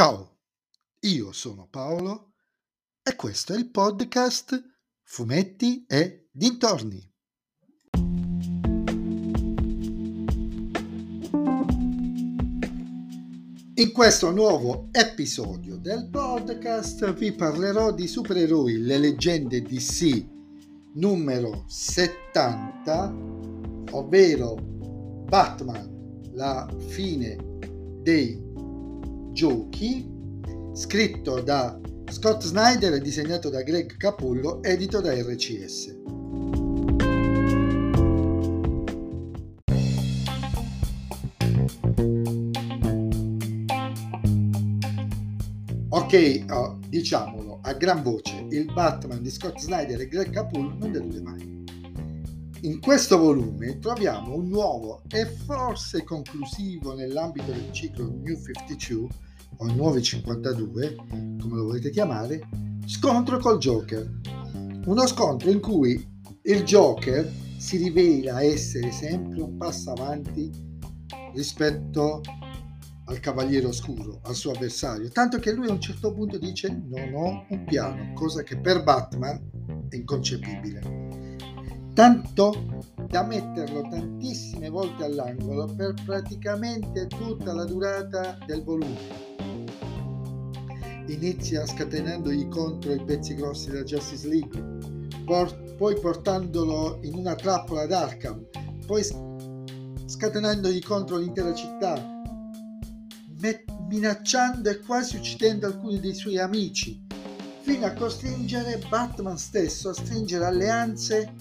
Ciao, io sono Paolo e questo è il podcast Fumetti e Dintorni. In questo nuovo episodio del podcast vi parlerò di supereroi, le leggende DC numero 70, ovvero Batman, la fine dei giochi, scritto da Scott Snyder e disegnato da Greg Capullo, edito da RCS. Ok, oh, diciamolo a gran voce, il Batman di Scott Snyder e Greg Capullo non delude mai. In questo volume troviamo un nuovo e forse conclusivo nell'ambito del ciclo New 52 o Nuovi 52, come lo volete chiamare, scontro col Joker. Uno scontro in cui il Joker si rivela essere sempre un passo avanti rispetto al Cavaliere Oscuro, al suo avversario, tanto che lui a un certo punto dice non ho un piano, cosa che per Batman è inconcepibile tanto da metterlo tantissime volte all'angolo per praticamente tutta la durata del volume. Inizia scatenandogli contro i pezzi grossi della Justice League, por- poi portandolo in una trappola ad Arkham, poi scatenandogli contro l'intera città, met- minacciando e quasi uccidendo alcuni dei suoi amici, fino a costringere Batman stesso a stringere alleanze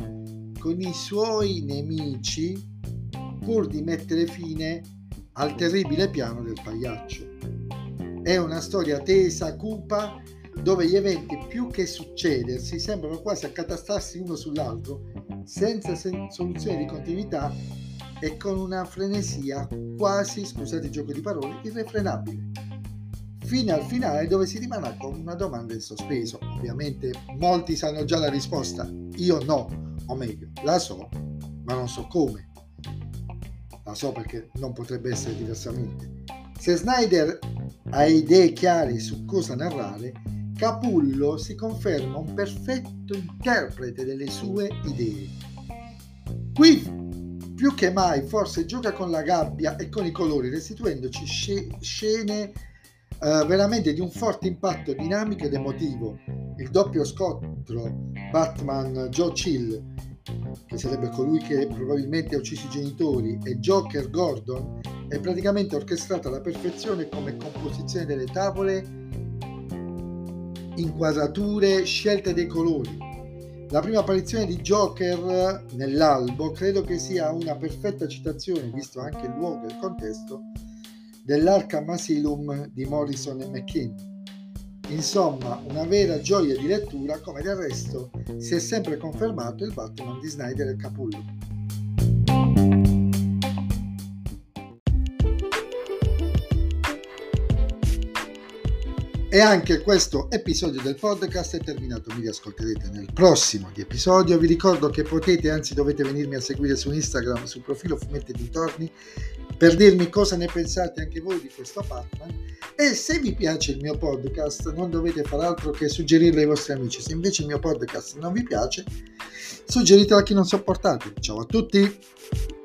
con i suoi nemici pur di mettere fine al terribile piano del pagliaccio. È una storia tesa, cupa, dove gli eventi più che succedersi sembrano quasi accatastarsi uno sull'altro, senza sen- soluzione di continuità e con una frenesia quasi, scusate il gioco di parole, irrefrenabile. Fino al finale dove si rimane con una domanda in sospeso. Ovviamente molti sanno già la risposta, io no, o meglio, la so, ma non so come. La so perché non potrebbe essere diversamente. Se Snyder ha idee chiare su cosa narrare, Capullo si conferma un perfetto interprete delle sue idee. Qui più che mai forse gioca con la gabbia e con i colori, restituendoci scene uh, veramente di un forte impatto dinamico ed emotivo. Il doppio scontro Batman-Joe Chill, che sarebbe colui che probabilmente ha ucciso i genitori, e Joker Gordon, è praticamente orchestrata alla perfezione come composizione delle tavole, inquadrature, scelte dei colori. La prima apparizione di Joker nell'albo credo che sia una perfetta citazione, visto anche il luogo e il contesto, dell'Arkham Asylum di Morrison e McKinney. Insomma, una vera gioia di lettura, come del resto si è sempre confermato il Batman di Snyder e Capullo. E anche questo episodio del podcast è terminato, mi riascolterete nel prossimo di episodio. Vi ricordo che potete, anzi dovete venirmi a seguire su Instagram, sul profilo Fumetti Dintorni, per dirmi cosa ne pensate anche voi di questo Batman e se vi piace il mio podcast non dovete fare altro che suggerirlo ai vostri amici. Se invece il mio podcast non vi piace, suggeritelo a chi non sopportate. Ciao a tutti!